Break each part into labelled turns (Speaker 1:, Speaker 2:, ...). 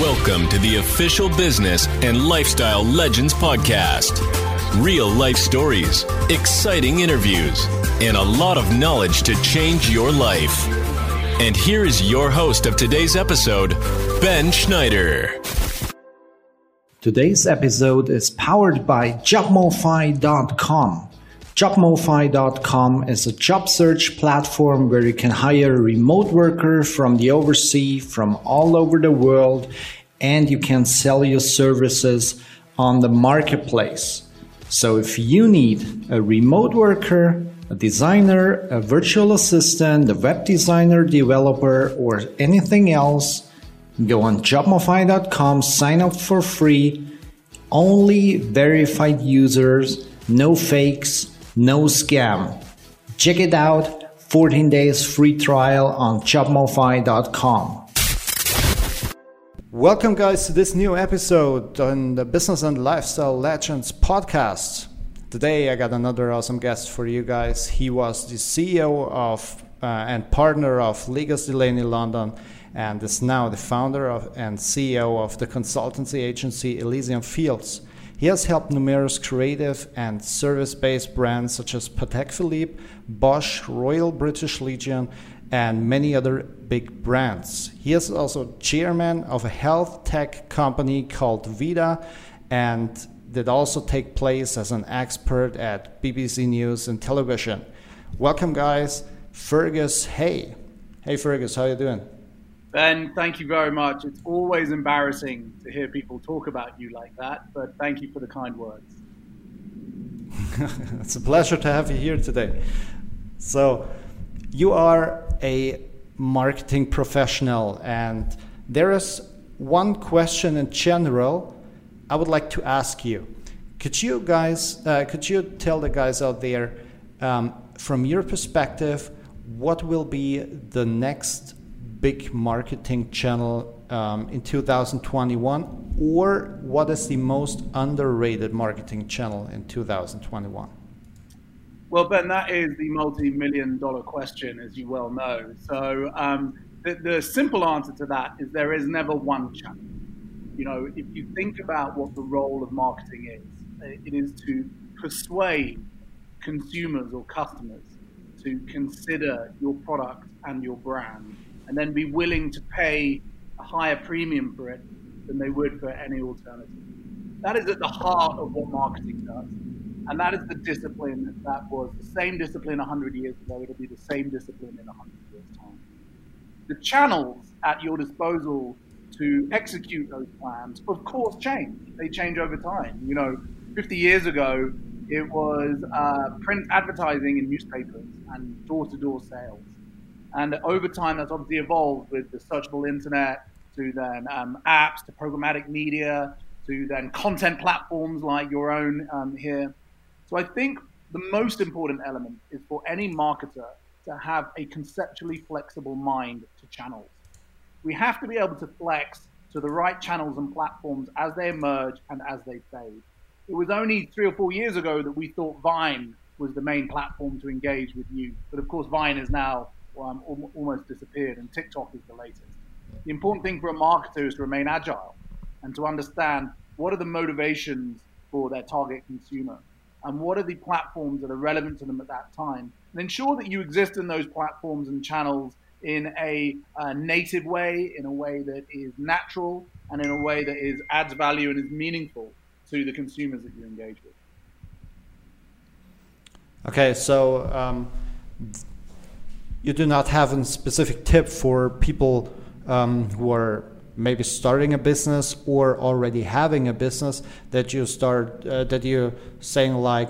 Speaker 1: Welcome to the official business and lifestyle legends podcast. Real life stories, exciting interviews, and a lot of knowledge to change your life. And here is your host of today's episode, Ben Schneider.
Speaker 2: Today's episode is powered by JobMofy.com. JobMofy.com is a job search platform where you can hire a remote worker from the overseas, from all over the world, and you can sell your services on the marketplace. So if you need a remote worker, a designer, a virtual assistant, a web designer, developer, or anything else, go on jobmofy.com, sign up for free. Only verified users, no fakes, no scam. Check it out. 14 days free trial on jobmofy.com. Welcome, guys, to this new episode on the Business and Lifestyle Legends podcast. Today, I got another awesome guest for you guys. He was the CEO of uh, and partner of Leagas Delaney London and is now the founder of, and CEO of the consultancy agency Elysian Fields. He has helped numerous creative and service based brands such as Patek Philippe, Bosch, Royal British Legion, and many other big brands. He is also chairman of a health tech company called Vida and did also take place as an expert at BBC News and television. Welcome guys, Fergus Hay. Hey Fergus, how you doing?
Speaker 3: Ben, thank you very much. It's always embarrassing to hear people talk about you like that, but thank you for the kind words.
Speaker 2: it's a pleasure to have you here today. So, you are a marketing professional, and there is one question in general I would like to ask you. Could you guys, uh, could you tell the guys out there, um, from your perspective, what will be the next big marketing channel um, in 2021, or what is the most underrated marketing channel in 2021?
Speaker 3: Well, Ben, that is the multi million dollar question, as you well know. So, um, the, the, simple answer to that is there is never one channel. You know, if you think about what the role of marketing is, it is to persuade consumers or customers to consider your product and your brand and then be willing to pay a higher premium for it than they would for any alternative. That is at the heart of what marketing does. And that is the discipline that, was the same discipline 100 years ago. It'll be the same discipline in 100 years' time. The channels at your disposal to execute those plans, of course, change. They change over time. You know, 50 years ago, it was uh, print advertising in newspapers and door to door sales. And over time, that's obviously evolved with the searchable internet to then um, apps to programmatic media to then content platforms like your own um, here. So I think the most important element is for any marketer to have a conceptually flexible mind to channels. We have to be able to flex to the right channels and platforms as they emerge and as they fade. It was only three or four years ago that we thought Vine was the main platform to engage with you. But of course, Vine is now um, almost disappeared, and TikTok is the latest. The important thing for a marketer is to remain agile and to understand what are the motivations for their target consumer and what are the platforms that are relevant to them at that time, and ensure that you exist in those platforms and channels in a, a native way, in a way that is natural, and in a way that is adds value and is meaningful to the consumers that you engage with.
Speaker 2: Okay, so um, you do not have a specific tip for people um, who are maybe starting a business or already having a business that you start uh, that you're saying like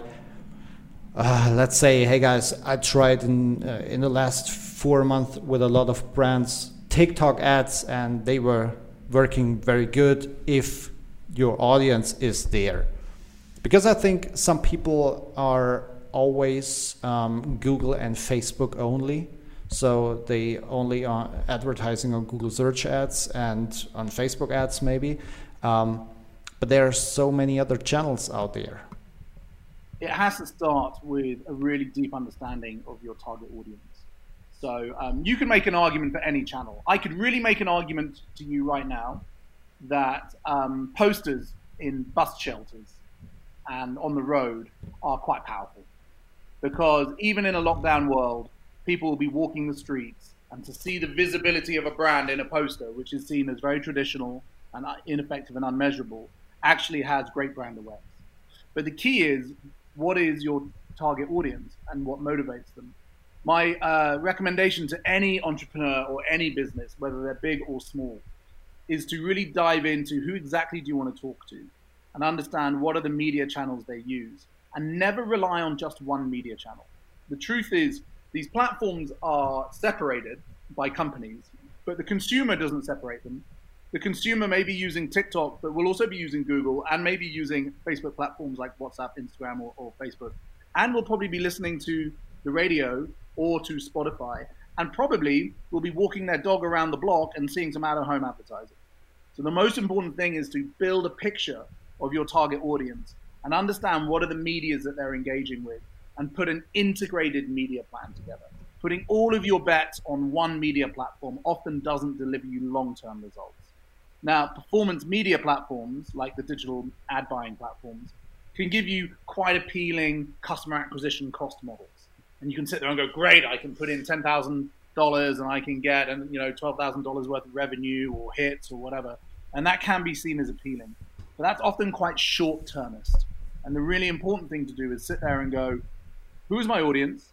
Speaker 2: uh, let's say hey guys i tried in uh, in the last four months with a lot of brands tiktok ads and they were working very good if your audience is there. Because i think some people are always um, google and facebook only so they only are advertising on Google search ads and on Facebook ads maybe. Um, but there are so many other channels out there.
Speaker 3: It has to start with a really deep understanding of your target audience. So um, you can make an argument for any channel. I could really make an argument to you right now that um, posters in bus shelters and on the road are quite powerful because even in a lockdown world, people will be walking the streets and to see the visibility of a brand in a poster, which is seen as very traditional and ineffective and unmeasurable, actually has great brand awareness. But the key is what is your target audience and what motivates them. My uh, recommendation to any entrepreneur or any business, whether they're big or small, is to really dive into who exactly do you want to talk to and understand what are the media channels they use and never rely on just one media channel. The truth is, these platforms are separated by companies, but the consumer doesn't separate them. The consumer may be using TikTok, but will also be using Google and maybe using Facebook platforms like WhatsApp, Instagram, or, or Facebook, and will probably be listening to the radio or to Spotify, and probably will be walking their dog around the block and seeing some out of home advertising. So the most important thing is to build a picture of your target audience and understand what are the medias that they're engaging with and put an integrated media plan together. Putting all of your bets on one media platform often doesn't deliver you long term results. Now, performance media platforms like the digital ad buying platforms can give you quite appealing customer acquisition cost models. And you can sit there and go, great, I can put in $10,000 and I can get and you know $12,000 worth of revenue or hits or whatever. And that can be seen as appealing. But that's often quite short termist. And the really important thing to do is sit there and go, who is my audience?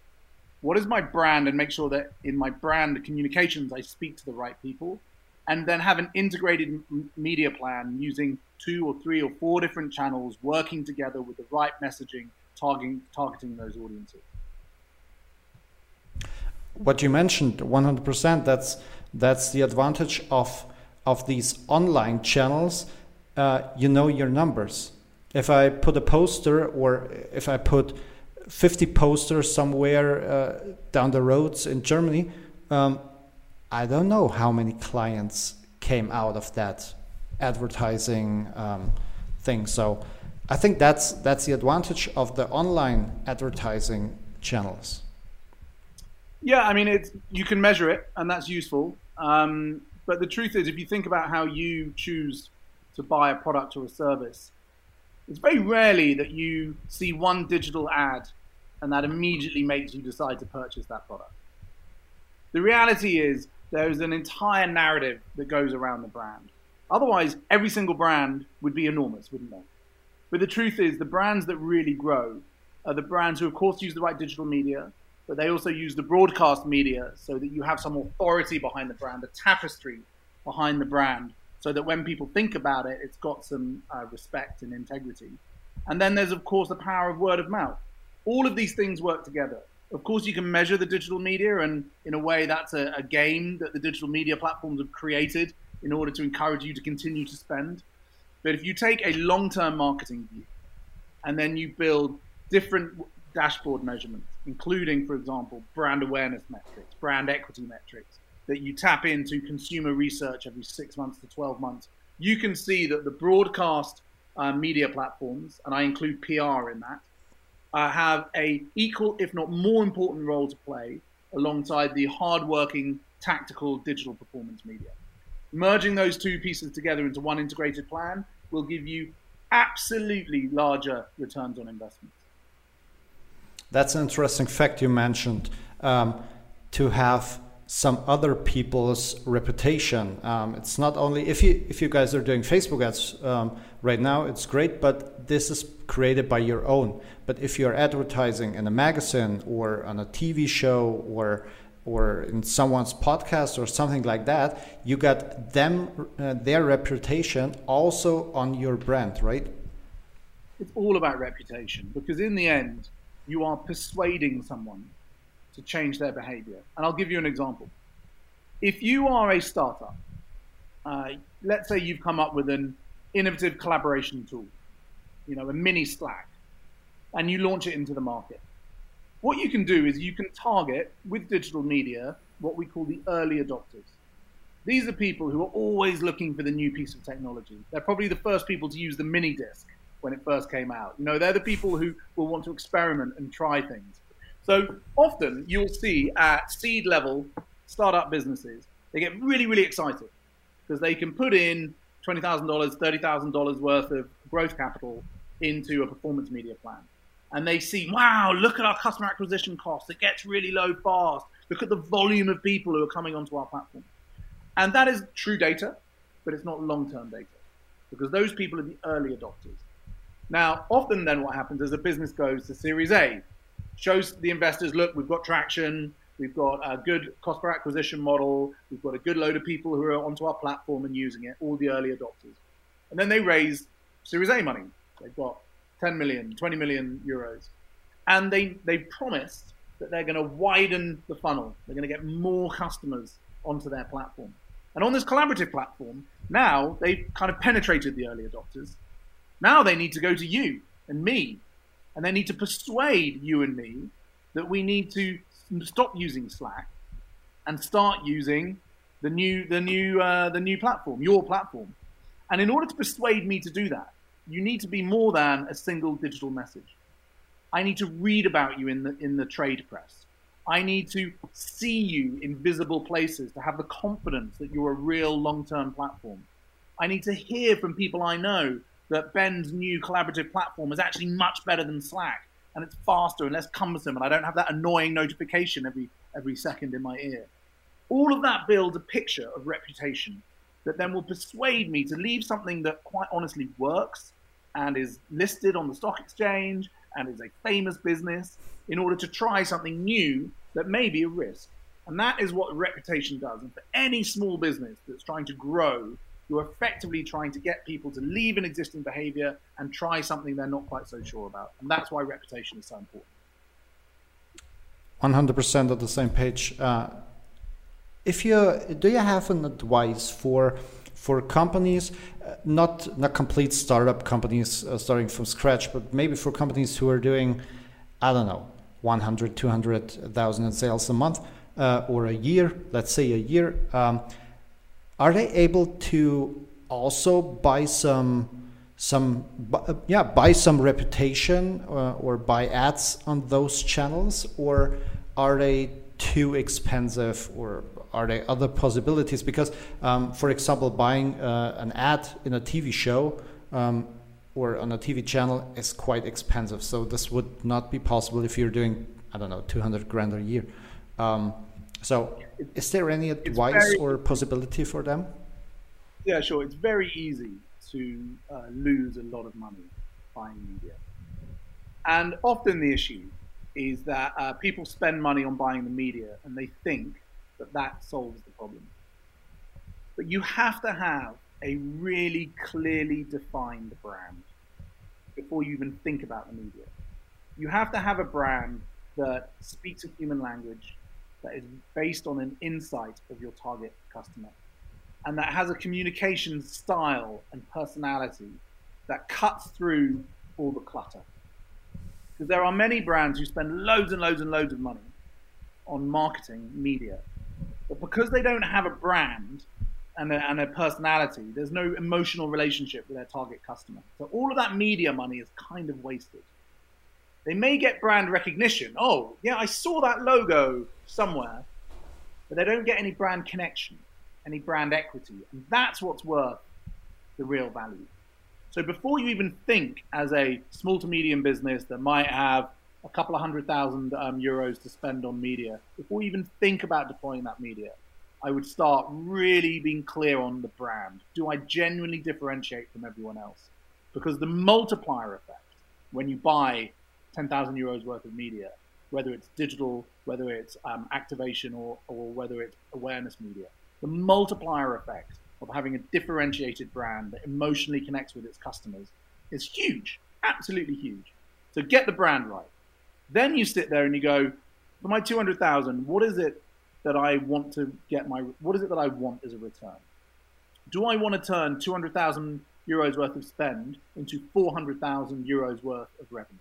Speaker 3: What is my brand? And make sure that in my brand communications, I speak to the right people. And then have an integrated media plan using two or three or four different channels working together with the right messaging, targeting, targeting those audiences.
Speaker 2: What you mentioned, 100%, that's, that's the advantage of, of these online channels uh, you know your numbers. If I put a poster or if I put 50 posters somewhere uh, down the roads in Germany, um, I don't know how many clients came out of that advertising um, thing. So I think that's that's the advantage of the online advertising channels.
Speaker 3: Yeah, I mean, it's you can measure it, and that's useful. Um, but the truth is, if you think about how you choose to buy a product or a service, it's very rarely that you see one digital ad and that immediately makes you decide to purchase that product. The reality is there is an entire narrative that goes around the brand. Otherwise, every single brand would be enormous, wouldn't they? But the truth is, the brands that really grow are the brands who, of course, use the right digital media, but they also use the broadcast media so that you have some authority behind the brand, a tapestry behind the brand so that when people think about it, it's got some uh, respect and integrity. And then there's, of course, the power of word of mouth. All of these things work together. Of course, you can measure the digital media, and in a way, that's a, a game that the digital media platforms have created in order to encourage you to continue to spend. But if you take a long term marketing view and then you build different dashboard measurements, including, for example, brand awareness metrics, brand equity metrics, that you tap into consumer research every six months to 12 months, you can see that the broadcast uh, media platforms, and I include PR in that, uh, have a equal, if not more important role to play alongside the hardworking tactical digital performance media. Merging those two pieces together into one integrated plan will give you absolutely larger returns on investment.
Speaker 2: That's an interesting fact you mentioned. Um, to have some other people's reputation. Um, it's not only if you if you guys are doing Facebook ads um, right now, it's great, but this is created by your own. But if you're advertising in a magazine or on a TV show or or in someone's podcast or something like that, you got them uh, their reputation also on your brand, right?
Speaker 3: It's all about reputation because in the end, you are persuading someone to change their behavior. And I'll give you an example. If you are a startup, uh, let's say you've come up with an innovative collaboration tool, you know, a mini Slack, and you launch it into the market. What you can do is you can target with digital media what we call the early adopters. These are people who are always looking for the new piece of technology. They're probably the first people to use the mini disc when it first came out. You know, they're the people who will want to experiment and try things. So often you'll see at seed level startup businesses, they get really, really excited because they can put in twenty thousand dollars, thirty thousand dollars worth of growth capital into a performance media plan, and they see, wow, look at our customer acquisition costs. It gets really low fast. Look at the volume of people who are coming onto our platform, and that is true data, but it's not long-term data because those people are the early adopters. Now, often then what happens is a business goes to Series A, shows the investors, look, we've got traction, we've got a good cost per acquisition model, we've got a good load of people who are onto our platform and using it, all the early adopters. And then they raise Series A money. They've got 10 million, 20 million euros. And they, they promised that they're going to widen the funnel. They're going to get more customers onto their platform. And on this collaborative platform, now they've kind of penetrated the early adopters. Now they need to go to you and me, and they need to persuade you and me that we need to stop using Slack and start using the new the new uh, the new platform, your platform. And in order to persuade me to do that, you need to be more than a single digital message. I need to read about you in the in the trade press. I need to see you in visible places to have the confidence that you're a real long-term platform. I need to hear from people I know that Ben's new collaborative platform is actually much better than Slack and it's faster and less cumbersome and I don't have that annoying notification every every second in my ear. All of that builds a picture of reputation that then will persuade me to leave something that quite honestly works and is listed on the stock exchange and is a famous business in order to try something new that may be a risk. And that is what reputation does. And for any small business that's trying to grow, you're effectively trying to get people to leave an existing behavior and try something they're not quite so sure about. And that's why reputation is so important.
Speaker 2: 100% on the same page. Uh, if you do you have an advice for for companies, uh, not not complete startup companies uh, starting from scratch, but maybe for companies who are doing, I don't know, 100, 200,000 in sales a month uh, or a year, let's say a year, um, are they able to also buy some some uh, yeah buy some reputation uh, or buy ads on those channels or are they too expensive or are there other possibilities? Because, um, for example, buying uh, an ad in a TV show um, or on a TV channel is quite expensive. So this would not be possible if you're doing, I don't know, 200 grand a year. Um, so is there any advice very, or possibility for them?
Speaker 3: Yeah, sure. It's very easy to uh, lose a lot of money buying media. And often the issue is that uh, people spend money on buying the media and they think that that solves the problem. But you have to have a really clearly defined brand before you even think about the media. You have to have a brand that speaks a human language, that is based on an insight of your target customer, and that has a communication style and personality that cuts through all the clutter. Because there are many brands who spend loads and loads and loads of money on marketing media but because they don't have a brand and a, and a personality, there's no emotional relationship with their target customer. So all of that media money is kind of wasted. They may get brand recognition. Oh, yeah, I saw that logo somewhere, but they don't get any brand connection, any brand equity. And that's what's worth the real value. So before you even think as a small to medium business that might have a couple of hundred thousand um, euros to spend on media, before you even think about deploying that media, I would start really being clear on the brand. Do I genuinely differentiate from everyone else? Because the multiplier effect when you buy 10,000 euros worth of media, whether it's digital, whether it's um, activation, or, or whether it's awareness media, the multiplier effect of having a differentiated brand that emotionally connects with its customers is huge, absolutely huge. So get the brand right. Then you sit there and you go, for my 200,000, what is it that I want to get my, what is it that I want as a return? Do I want to turn 200,000 euros worth of spend into 400,000 euros worth of revenue?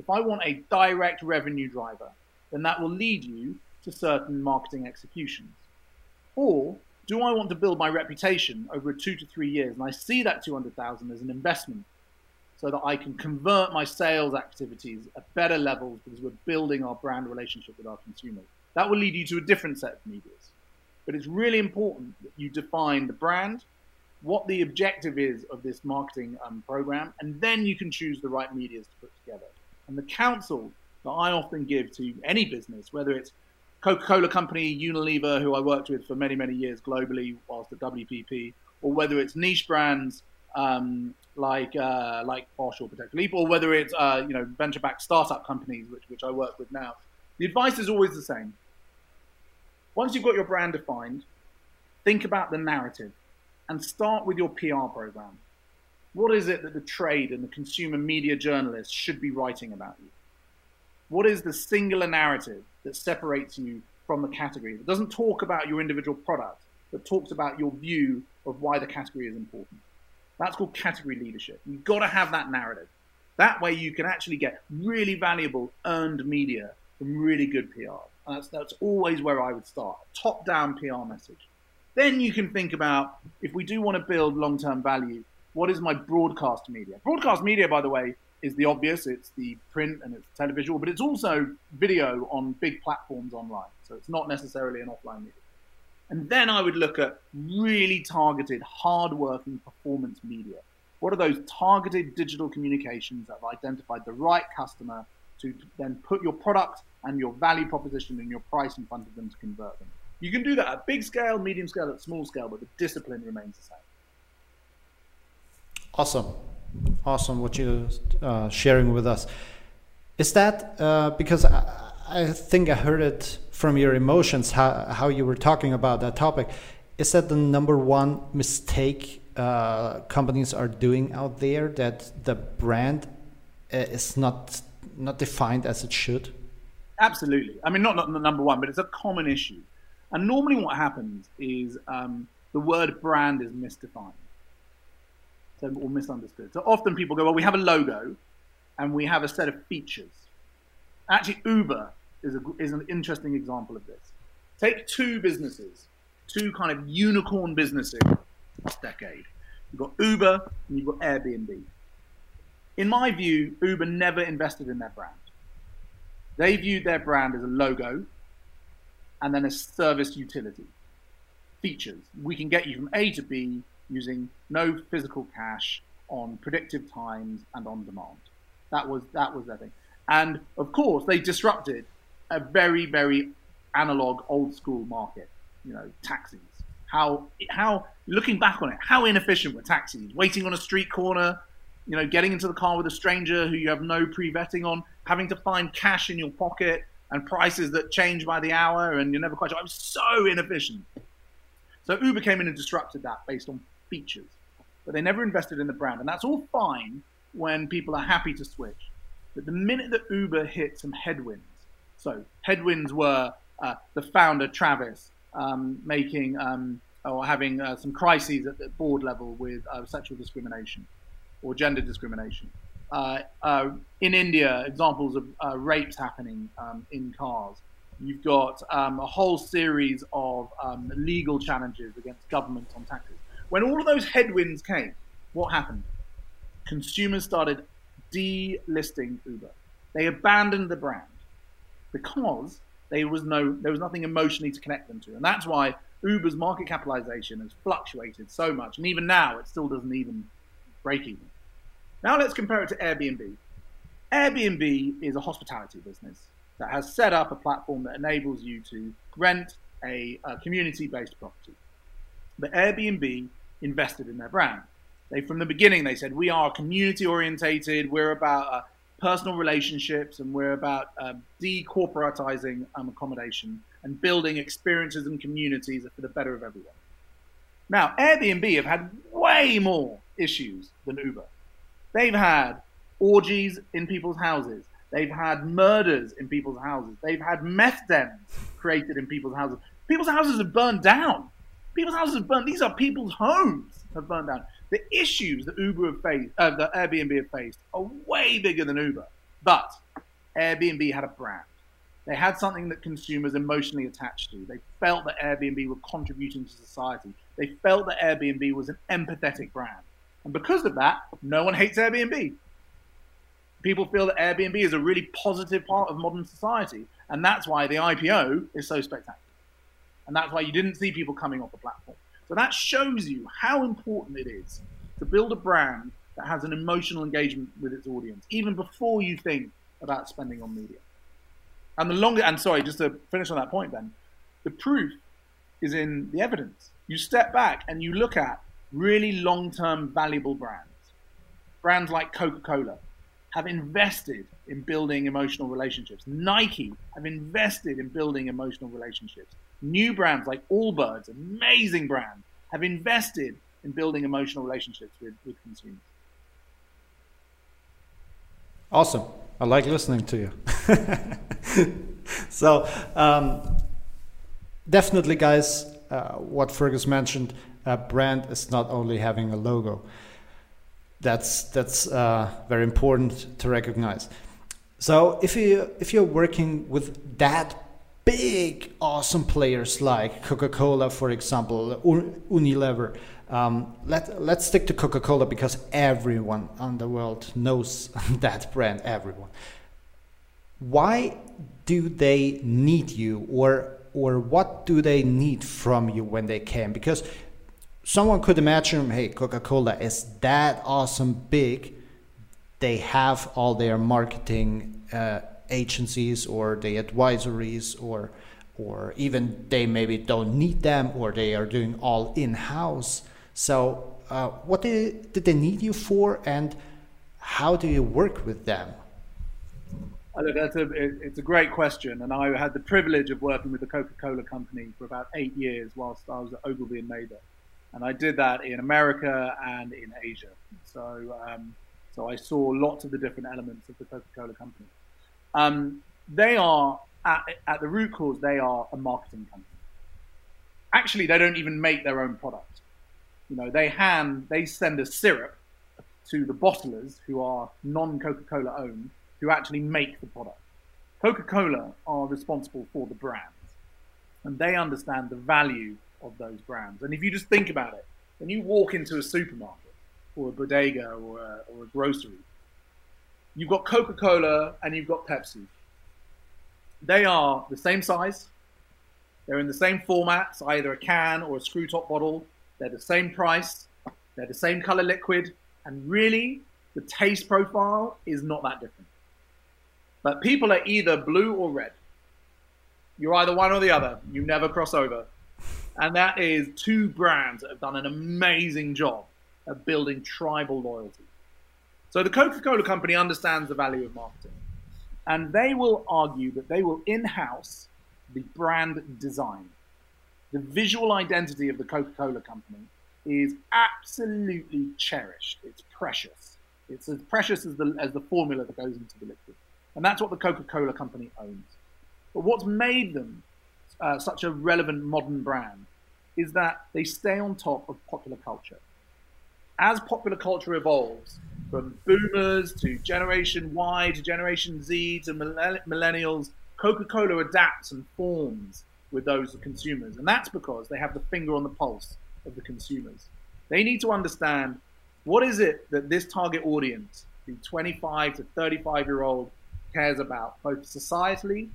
Speaker 3: If I want a direct revenue driver, then that will lead you to certain marketing executions. Or do I want to build my reputation over two to three years? And I see that 200,000 as an investment so that I can convert my sales activities at better levels because we're building our brand relationship with our consumers. That will lead you to a different set of medias. But it's really important that you define the brand what the objective is of this marketing um, program, and then you can choose the right medias to put together. And the counsel that I often give to any business, whether it's Coca-Cola company, Unilever, who I worked with for many, many years globally whilst at WPP, or whether it's niche brands um, like uh, like Bosch or Patek Philippe, or whether it's uh, you know venture-backed startup companies, which which I work with now. The advice is always the same. Once you've got your brand defined, think about the narrative and start with your PR program. What is it that the trade and the consumer media journalists should be writing about you? What is the singular narrative that separates you from the category? That doesn't talk about your individual product, but talks about your view of why the category is important. That's called category leadership. You've got to have that narrative. That way, you can actually get really valuable earned media from really good PR. And that's, that's always where I would start top down PR message. Then you can think about if we do want to build long term value, what is my broadcast media? Broadcast media, by the way, is the obvious. It's the print and it's televisual, but it's also video on big platforms online. So it's not necessarily an offline media. And then I would look at really targeted, hard-working performance media. What are those targeted digital communications that have identified the right customer to then put your product and your value proposition and your price in front of them to convert them? You can do that at big scale, medium scale, at small scale, but the discipline remains the same.
Speaker 2: Awesome awesome what you're uh, sharing with us. Is that uh, because I, I, think I heard it from your emotions how, how you were talking about that topic? Is that the number one mistake uh, companies are doing out there that the brand uh, is not not defined as it should?
Speaker 3: Absolutely. I mean, not, not the number one, but it's a common issue. And normally, what happens is um, the word brand is misdefined or misunderstood. So often people go, well, we have a logo and we have a set of features. Actually, Uber is, a, is an interesting example of this. Take two businesses, two kind of unicorn businesses this decade. You've got Uber and you've got Airbnb. In my view, Uber never invested in their brand. They viewed their brand as a logo and then a service utility. Features. We can get you from A to B using no physical cash on predictive times and on demand. That was that was their thing. And of course, they disrupted a very very analog, old school market. You know, taxis. How how looking back on it, how inefficient were taxis? Waiting on a street corner, you know, getting into the car with a stranger who you have no pre-vetting on, having to find cash in your pocket and prices that change by the hour, and you're never quite sure. It was so inefficient. So Uber came in and disrupted that based on features, but they never invested in the brand. And that's all fine when people are happy to switch. But the minute that Uber hit some headwinds, so headwinds were uh, the founder, Travis, um, making um, or having uh, some crises at the board level with uh, sexual discrimination or gender discrimination. Uh, uh, in India, examples of uh, rapes happening um, in cars. You've got um, a whole series of um, legal challenges against governments on taxes. When all of those headwinds came, what happened? Consumers started delisting Uber. They abandoned the brand because there was no there was nothing emotionally to connect them to, and that's why Uber's market capitalization has fluctuated so much, and even now it still doesn't even break even. Now let's compare it to Airbnb. Airbnb is a hospitality business that has set up a platform that enables you to rent a, a community-based property. But Airbnb invested in their brand. They, from the beginning, they said, we are community orientated, we're about uh, personal relationships, and we're about uh, decorporatizing um, accommodation and building experiences and communities for the better of everyone. Now, Airbnb have had way more issues than Uber. They've had orgies in people's houses. They've had murders in people's houses. They've had meth dens created in people's houses. People's houses have burned down. People's houses have burned. These are people's homes have burned down. The issues that Uber have faced, uh, that Airbnb have faced, are way bigger than Uber. But Airbnb had a brand. They had something that consumers emotionally attached to. They felt that Airbnb were contributing to society. They felt that Airbnb was an empathetic brand. And because of that, no one hates Airbnb. People feel that Airbnb is a really positive part of modern society. And that's why the IPO is so spectacular. And that's why you didn't see people coming off the platform. So that shows you how important it is to build a brand that has an emotional engagement with its audience, even before you think about spending on media. And the longer, and sorry, just to finish on that point, then, the proof is in the evidence. You step back and you look at really long term valuable brands. Brands like Coca Cola have invested in building emotional relationships. Nike have invested in building emotional relationships. New brands like Allbirds, amazing brand, have invested in building emotional relationships with, with consumers.
Speaker 2: Awesome. I like listening to you. so, um, definitely, guys, uh, what Fergus mentioned, a brand is not only having a logo. That's that's uh, very important to recognize. So if you if you're working with that big awesome players like Coca-Cola, for example, Unilever, um, let let's stick to Coca-Cola because everyone on the world knows that brand. Everyone. Why do they need you, or or what do they need from you when they came? Because someone could imagine, hey, Coca-Cola is that awesome big. They have all their marketing uh, agencies or the advisories or or even they maybe don't need them or they are doing all in-house. So uh, what did, did they need you for and how do you work with them?
Speaker 3: Look, that's a, it's a great question, and I had the privilege of working with the Coca-Cola company for about eight years whilst I was at Ogilvy and Mather, and I did that in America and in Asia. So, um, so I saw lots of the different elements of the Coca-Cola company. Um, they are at, at the root cause, they are a marketing company. Actually, they don't even make their own product. You know, they hand, they send a syrup to the bottlers who are non-Coca-Cola owned who actually make the product. Coca Cola are responsible for the brands, and they understand the value of those brands. And if you just think about it, when you walk into a supermarket or a bodega or a, or a grocery, you've got Coca Cola and you've got Pepsi. They are the same size, they're in the same formats, either a can or a screw top bottle, they're the same price, they're the same color liquid, and really the taste profile is not that different. But people are either blue or red. You're either one or the other. You never cross over. And that is two brands that have done an amazing job of building tribal loyalty. So the Coca Cola Company understands the value of marketing. And they will argue that they will in house the brand design. The visual identity of the Coca Cola Company is absolutely cherished. It's precious. It's as precious as the, as the formula that goes into the liquid. And that's what the Coca Cola company owns. But what's made them uh, such a relevant modern brand is that they stay on top of popular culture. As popular culture evolves, from boomers to Generation Y to Generation Z to millennials, Coca Cola adapts and forms with those consumers. And that's because they have the finger on the pulse of the consumers. They need to understand what is it that this target audience, the 25 to 35 year old cares about, both societally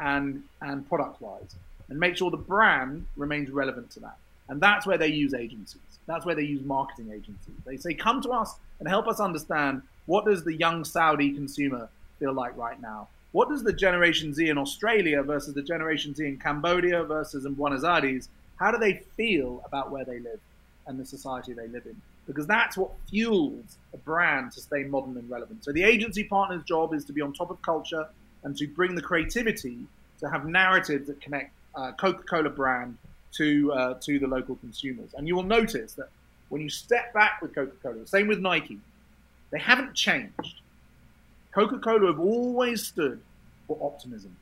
Speaker 3: and and product wise, and make sure the brand remains relevant to that. And that's where they use agencies. That's where they use marketing agencies. They say, come to us and help us understand what does the young Saudi consumer feel like right now? What does the Generation Z in Australia versus the Generation Z in Cambodia versus in Buenos Aires, how do they feel about where they live and the society they live in? because that's what fuels a brand to stay modern and relevant. So the agency partner's job is to be on top of culture and to bring the creativity to have narratives that connect uh, Coca-Cola brand to uh, to the local consumers. And you will notice that when you step back with Coca-Cola, same with Nike, they haven't changed. Coca-Cola have always stood for optimism.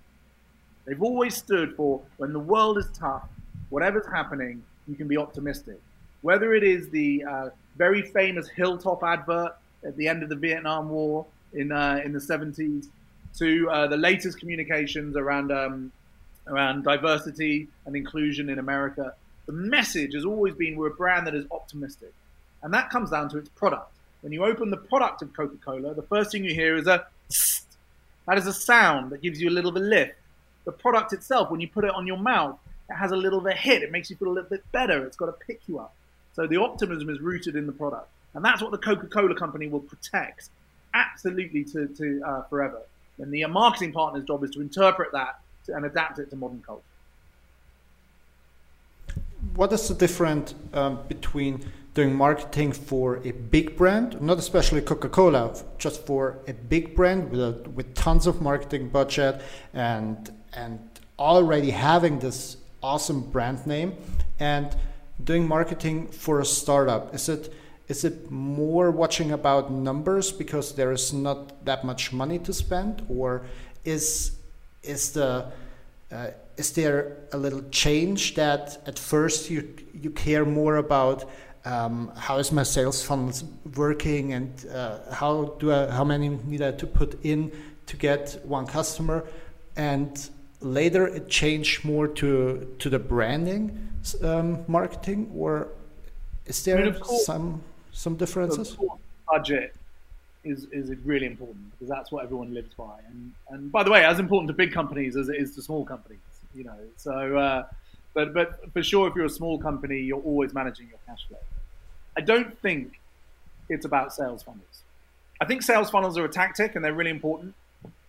Speaker 3: They've always stood for when the world is tough, whatever's happening, you can be optimistic. Whether it is the uh, very famous hilltop advert at the end of the Vietnam War in uh, in the 70s, to uh, the latest communications around um, around diversity and inclusion in America. The message has always been we're a brand that is optimistic, and that comes down to its product. When you open the product of Coca-Cola, the first thing you hear is a that is a sound that gives you a little bit of a lift. The product itself, when you put it on your mouth, it has a little bit of a hit. It makes you feel a little bit better. It's got to pick you up. So the optimism is rooted in the product. And that's what the Coca-Cola company will protect absolutely to, to uh, forever. And the marketing partner's job is to interpret that and adapt it to modern culture.
Speaker 2: What is the difference um, between doing marketing for a big brand, not especially Coca-Cola, just for a big brand with a, with tons of marketing budget and and already having this awesome brand name, and doing marketing for a startup? Is it is it more watching about numbers because there is not that much money to spend, or is is the uh, is there a little change that at first you you care more about um, how is my sales funnel working and uh, how do I, how many need I to put in to get one customer? And later it changed more to to the branding um, marketing or is there some some differences?
Speaker 3: budget is is really important because that's what everyone lives by. And and by the way, as important to big companies as it is to small companies, you know. So, uh, but but for sure, if you're a small company, you're always managing your cash flow. I don't think it's about sales funnels. I think sales funnels are a tactic and they're really important,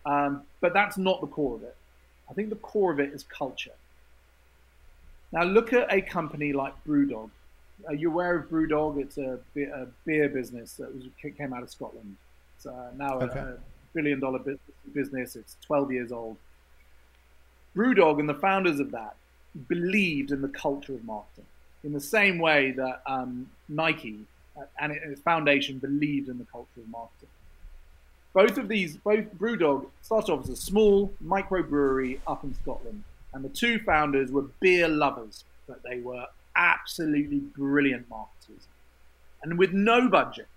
Speaker 3: um, but that's not the core of it. I think the core of it is culture. Now, look at a company like BrewDog are you aware of BrewDog? It's a, a beer business that was, came out of Scotland. It's uh, now okay. a, billion dollar business. It's 12 years old. BrewDog and the founders of that believed in the culture of marketing in the same way that um, Nike uh, and its foundation believed in the culture of marketing. Both of these, both BrewDog started off as a small microbrewery up in Scotland, and the two founders were beer lovers, but they were absolutely brilliant marketers. And with no budget,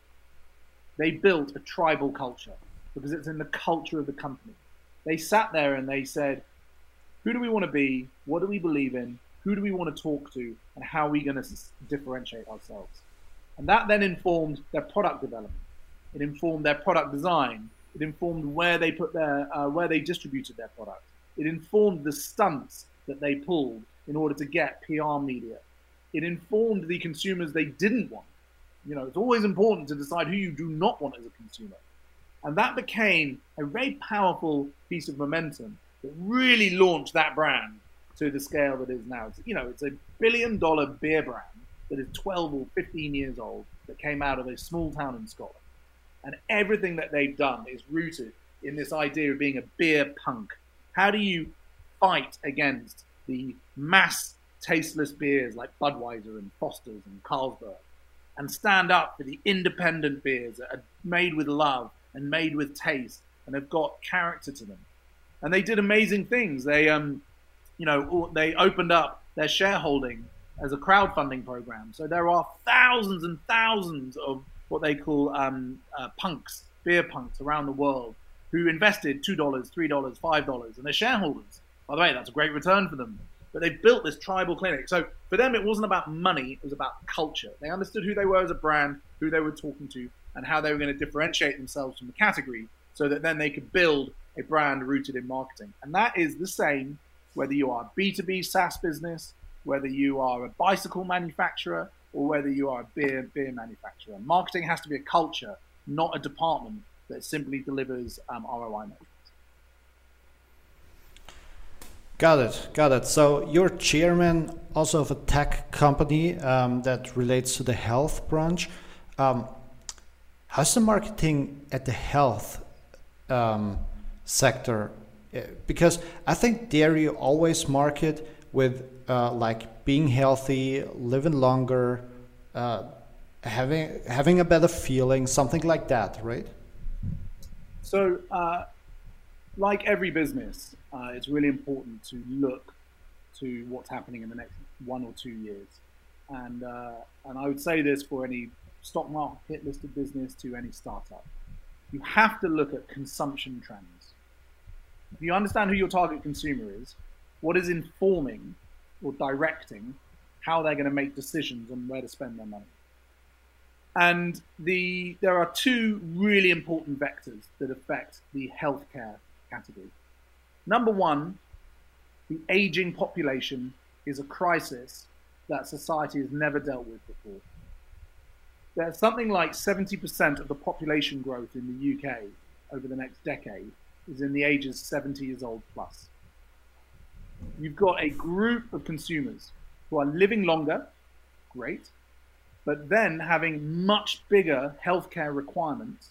Speaker 3: they built a tribal culture because it's in the culture of the company. They sat there and they said, who do we want to be? What do we believe in? Who do we want to talk to? And how are we going to differentiate ourselves? And that then informed their product development. It informed their product design. It informed where they put their, uh, where they distributed their product. It informed the stunts that they pulled in order to get PR media it informed the consumers they didn't want. You know, it's always important to decide who you do not want as a consumer. And that became a very powerful piece of momentum that really launched that brand to the scale that is now. It's, you know, it's a billion dollar beer brand that is 12 or 15 years old that came out of a small town in Scotland. And everything that they've done is rooted in this idea of being a beer punk. How do you fight against the mass tasteless beers like Budweiser and Foster's and Carlsberg and stand up for the independent beers that are made with love and made with taste and have got character to them. And they did amazing things. They, um, you know, they opened up their shareholding as a crowdfunding program. So there are thousands and thousands of what they call um, uh, punks, beer punks around the world who invested $2, $3, $5, and they're shareholders. By the way, that's a great return for them. But they built this tribal clinic. So for them, it wasn't about money, it was about culture. They understood who they were as a brand, who they were talking to, and how they were going to differentiate themselves from the category so that then they could build a brand rooted in marketing. And that is the same whether you are a B2B SaaS business, whether you are a bicycle manufacturer, or whether you are a beer beer manufacturer. Marketing has to be a culture, not a department that simply delivers um, ROI measures.
Speaker 2: Got it, got it. So you're chairman also of a tech company um, that relates to the health branch. Um, how's the marketing at the health um, sector? Uh, because I think dairy always market with uh, like being healthy, living longer, uh, having having a better feeling, something like that, right?
Speaker 3: So, uh, like every business, uh, it's really important to look to what's happening in the next one or two years. And, uh, and I would say this for any stock market listed business to any startup. You have to look at consumption trends. If you understand who your target consumer is, what is informing or directing how they're going to make decisions on where to spend their money. And the, there are two really important vectors that affect the healthcare category. Number one, the aging population is a crisis that society has never dealt with before. There's something like 70% of the population growth in the UK over the next decade is in the ages 70 years old plus. You've got a group of consumers who are living longer, great, but then having much bigger healthcare requirements,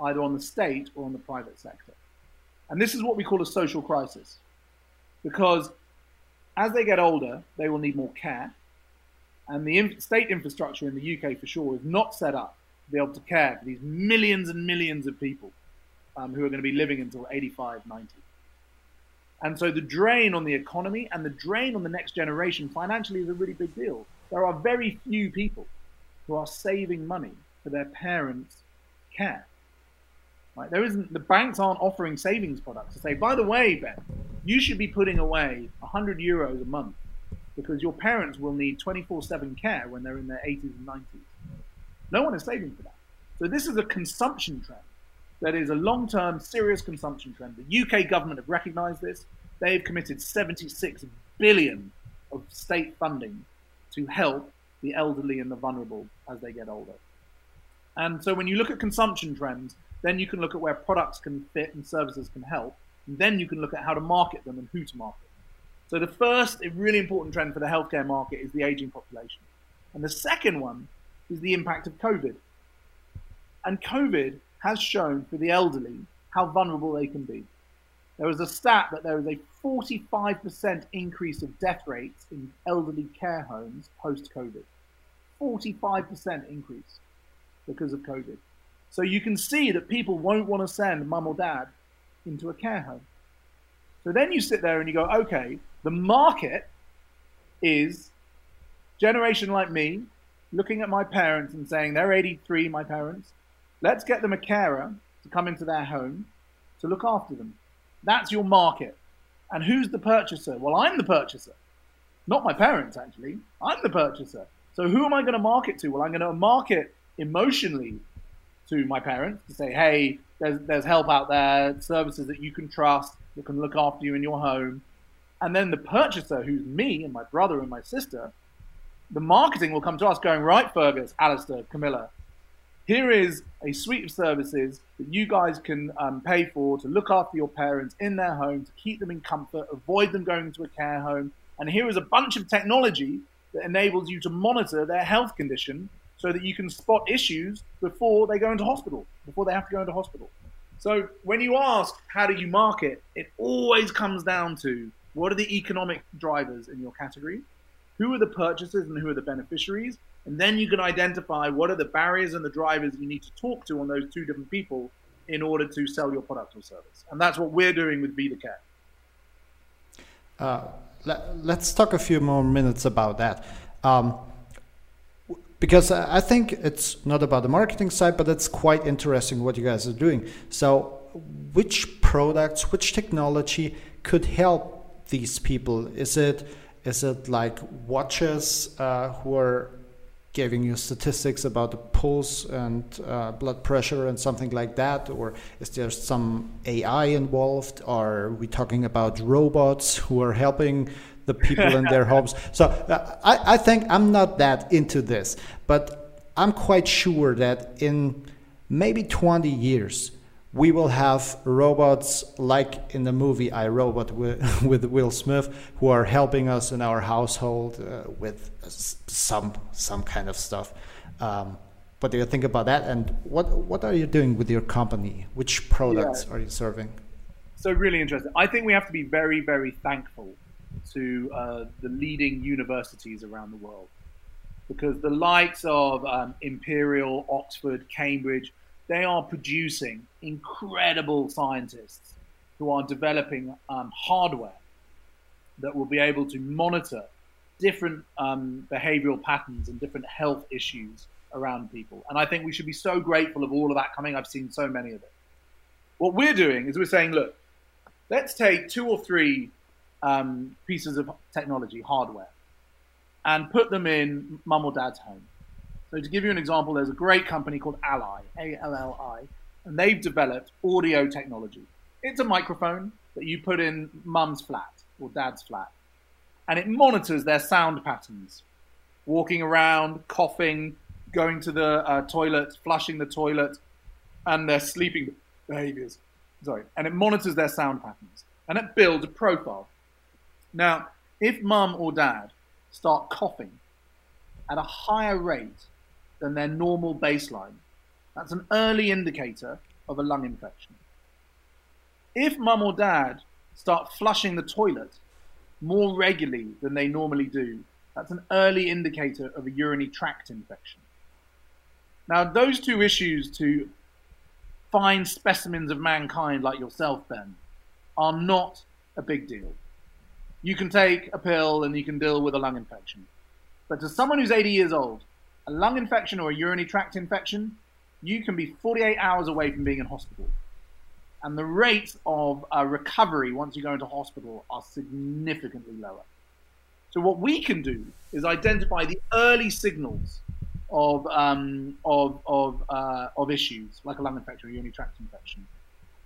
Speaker 3: either on the state or on the private sector. And this is what we call a social crisis. Because as they get older, they will need more care. And the state infrastructure in the UK, for sure, is not set up to be able to care for these millions and millions of people um, who are going to be living until 85, 90. And so the drain on the economy and the drain on the next generation financially is a really big deal. There are very few people who are saving money for their parents' care. There isn't the banks aren't offering savings products to say, by the way, Ben, you should be putting away 100 euros a month because your parents will need 24/7 care when they're in their 80s and 90s. No one is saving for that. So this is a consumption trend that is a long-term, serious consumption trend. The UK government have recognised this. They've committed 76 billion of state funding to help the elderly and the vulnerable as they get older. And so when you look at consumption trends, then you can look at where products can fit and services can help. And then you can look at how to market them and who to market. So the first really important trend for the healthcare market is the aging population. And the second one is the impact of COVID. And COVID has shown for the elderly how vulnerable they can be. There was a stat that there was a 45% increase of death rates in elderly care homes post COVID. 45% increase because of COVID. So you can see that people won't want to send mum or dad into a care home. So then you sit there and you go, okay, the market is generation like me looking at my parents and saying they're 83, my parents. Let's get them a carer to come into their home to look after them. That's your market. And who's the purchaser? Well, I'm the purchaser. Not my parents, actually. I'm the purchaser. So who am I going to market to? Well, I'm going to market emotionally to my parents to say, hey, there's, there's help out there, services that you can trust, that can look after you in your home. And then the purchaser, who's me and my brother and my sister, the marketing will come to us going, right, Fergus, Alistair, Camilla, here is a suite of services that you guys can um, pay for to look after your parents in their home, to keep them in comfort, avoid them going into a care home. And here is a bunch of technology that enables you to monitor their health condition so that you can spot issues before they go into hospital, before they have to go into hospital. So when you ask how do you market, it always comes down to what are the economic drivers in your category, who are the purchasers and who are the beneficiaries, and then you can identify what are the barriers and the drivers you need to talk to on those two different people in order to sell your product or service. And that's what we're doing with Be VitaCare.
Speaker 2: Uh, let, us talk a few more minutes about that. Um, because I think it's not about the marketing side, but it's quite interesting what you guys are doing. So, which products, which technology could help these people? Is it is it like watches uh, who are giving you statistics about the pulse and uh, blood pressure and something like that? Or is there some AI involved? Are we talking about robots who are helping the people in their homes? So uh, I, I think I'm not that into this, but I'm quite sure that in maybe 20 years, we will have robots like in the movie I Robot with, with Will Smith, who are helping us in our household uh, with some some kind of stuff. Um, what do you think about that? And what what are you doing with your company? Which products yeah. are you serving?
Speaker 3: So really interesting. I think we have to be very very thankful to uh, the leading universities around the world because the likes of um, Imperial, Oxford, Cambridge they are producing incredible scientists who are developing um, hardware that will be able to monitor different um, behavioral patterns and different health issues around people. And I think we should be so grateful of all of that coming. I've seen so many of it. What we're doing is we're saying, look, let's take two or three um, pieces of technology, hardware, and put them in mum or dad's home. So to give you an example, there's a great company called Alli, A-L-L-I, and they've developed audio technology. It's a microphone that you put in mum's flat or dad's flat. and it monitors their sound patterns, walking around, coughing, going to the uh, toilet, flushing the toilet, and their sleeping behaviors. Sorry, and it monitors their sound patterns and it builds a profile. Now, if mum or dad start coughing at a higher rate than their normal baseline, that's an early indicator of a lung infection. If mum or dad start flushing the toilet more regularly than they normally do, that's an early indicator of a urinary tract infection. Now, those two issues to fine specimens of mankind like yourself, Ben, are not a big deal. You can take a pill and you can deal with a lung infection. But to someone who's 80 years old, a lung infection or a urinary tract infection, you can be 48 hours away from being in hospital. And the rates of uh, recovery once you go into hospital are significantly lower. So, what we can do is identify the early signals of, um, of, of, uh, of issues like a lung infection or urinary tract infection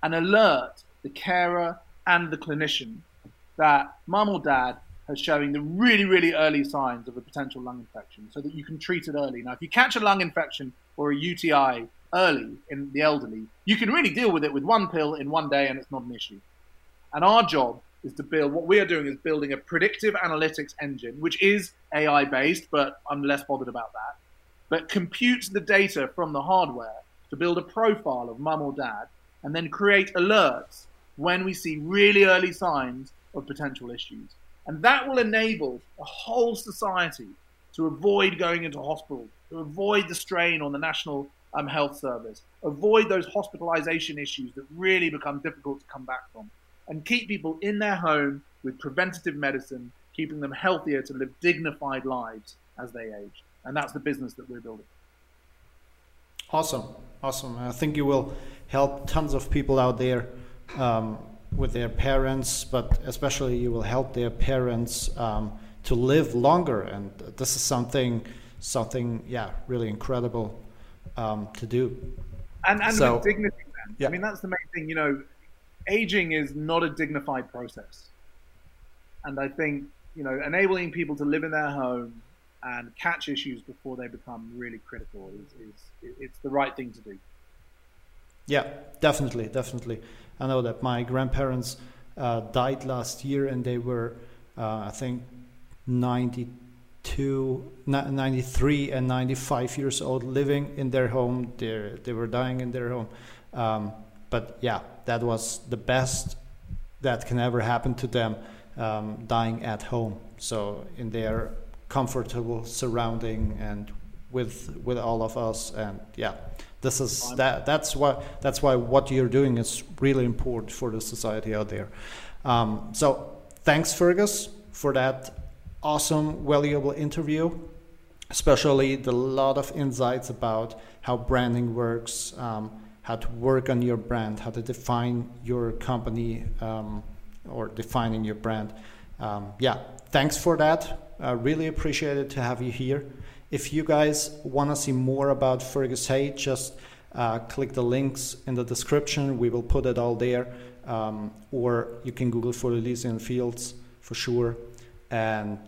Speaker 3: and alert the carer and the clinician that mum or dad has showing the really, really early signs of a potential lung infection so that you can treat it early. Now, if you catch a lung infection or a UTI early in the elderly, you can really deal with it with one pill in one day and it's not an issue. And our job is to build what we are doing is building a predictive analytics engine, which is AI based, but I'm less bothered about that but computes the data from the hardware to build a profile of mum or dad and then create alerts when we see really early signs of potential issues. And that will enable a whole society to avoid going into hospital, to avoid the strain on the National um, Health Service, avoid those hospitalization issues that really become difficult to come back from, and keep people in their home with preventative medicine, keeping them healthier to live dignified lives as they age and that's the business that we're building.
Speaker 2: Awesome, awesome. I think you will help tons of people out there um, with their parents, but especially you will help their parents um, to live longer, and this is something, something, yeah, really incredible um, to do.
Speaker 3: And and so, with dignity, man. Yeah. I mean, that's the main thing. You know, aging is not a dignified process, and I think you know, enabling people to live in their home and catch issues before they become really critical is, is it's the right thing to do.
Speaker 2: Yeah, definitely, definitely. I know that my grandparents uh, died last year and they were, uh, I think, 92, 93 and 95 years old living in their home. They they were dying in their home. Um, but yeah, that was the best that can ever happen to them, um, dying at home. So in their comfortable surrounding and with with all of us and yeah this is that that's why that's why what you're doing is really important for the society out there. Um, so thanks fergus for that awesome valuable interview especially the lot of insights about how branding works um, how to work on your brand how to define your company um, or defining your brand. Um, yeah thanks for that. Uh, really appreciated to have you here. If you guys want to see more about Fergus Hay, just uh, click the links in the description. We will put it all there. Um, or you can Google for Elysian Fields for sure. And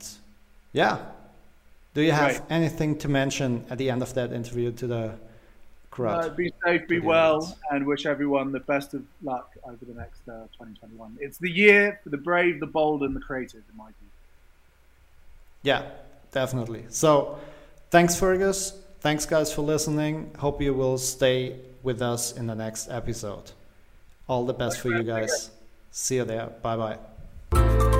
Speaker 2: yeah, do you have right. anything to mention at the end of that interview to the crowd?
Speaker 3: Uh, be safe, be well, audience. and wish everyone the best of luck over the next uh, 2021. It's the year for the brave, the bold, and the creative, in my view.
Speaker 2: Yeah, definitely. So thanks, Fergus. Thanks, guys, for listening. Hope you will stay with us in the next episode. All the best for you guys. See you there. Bye bye.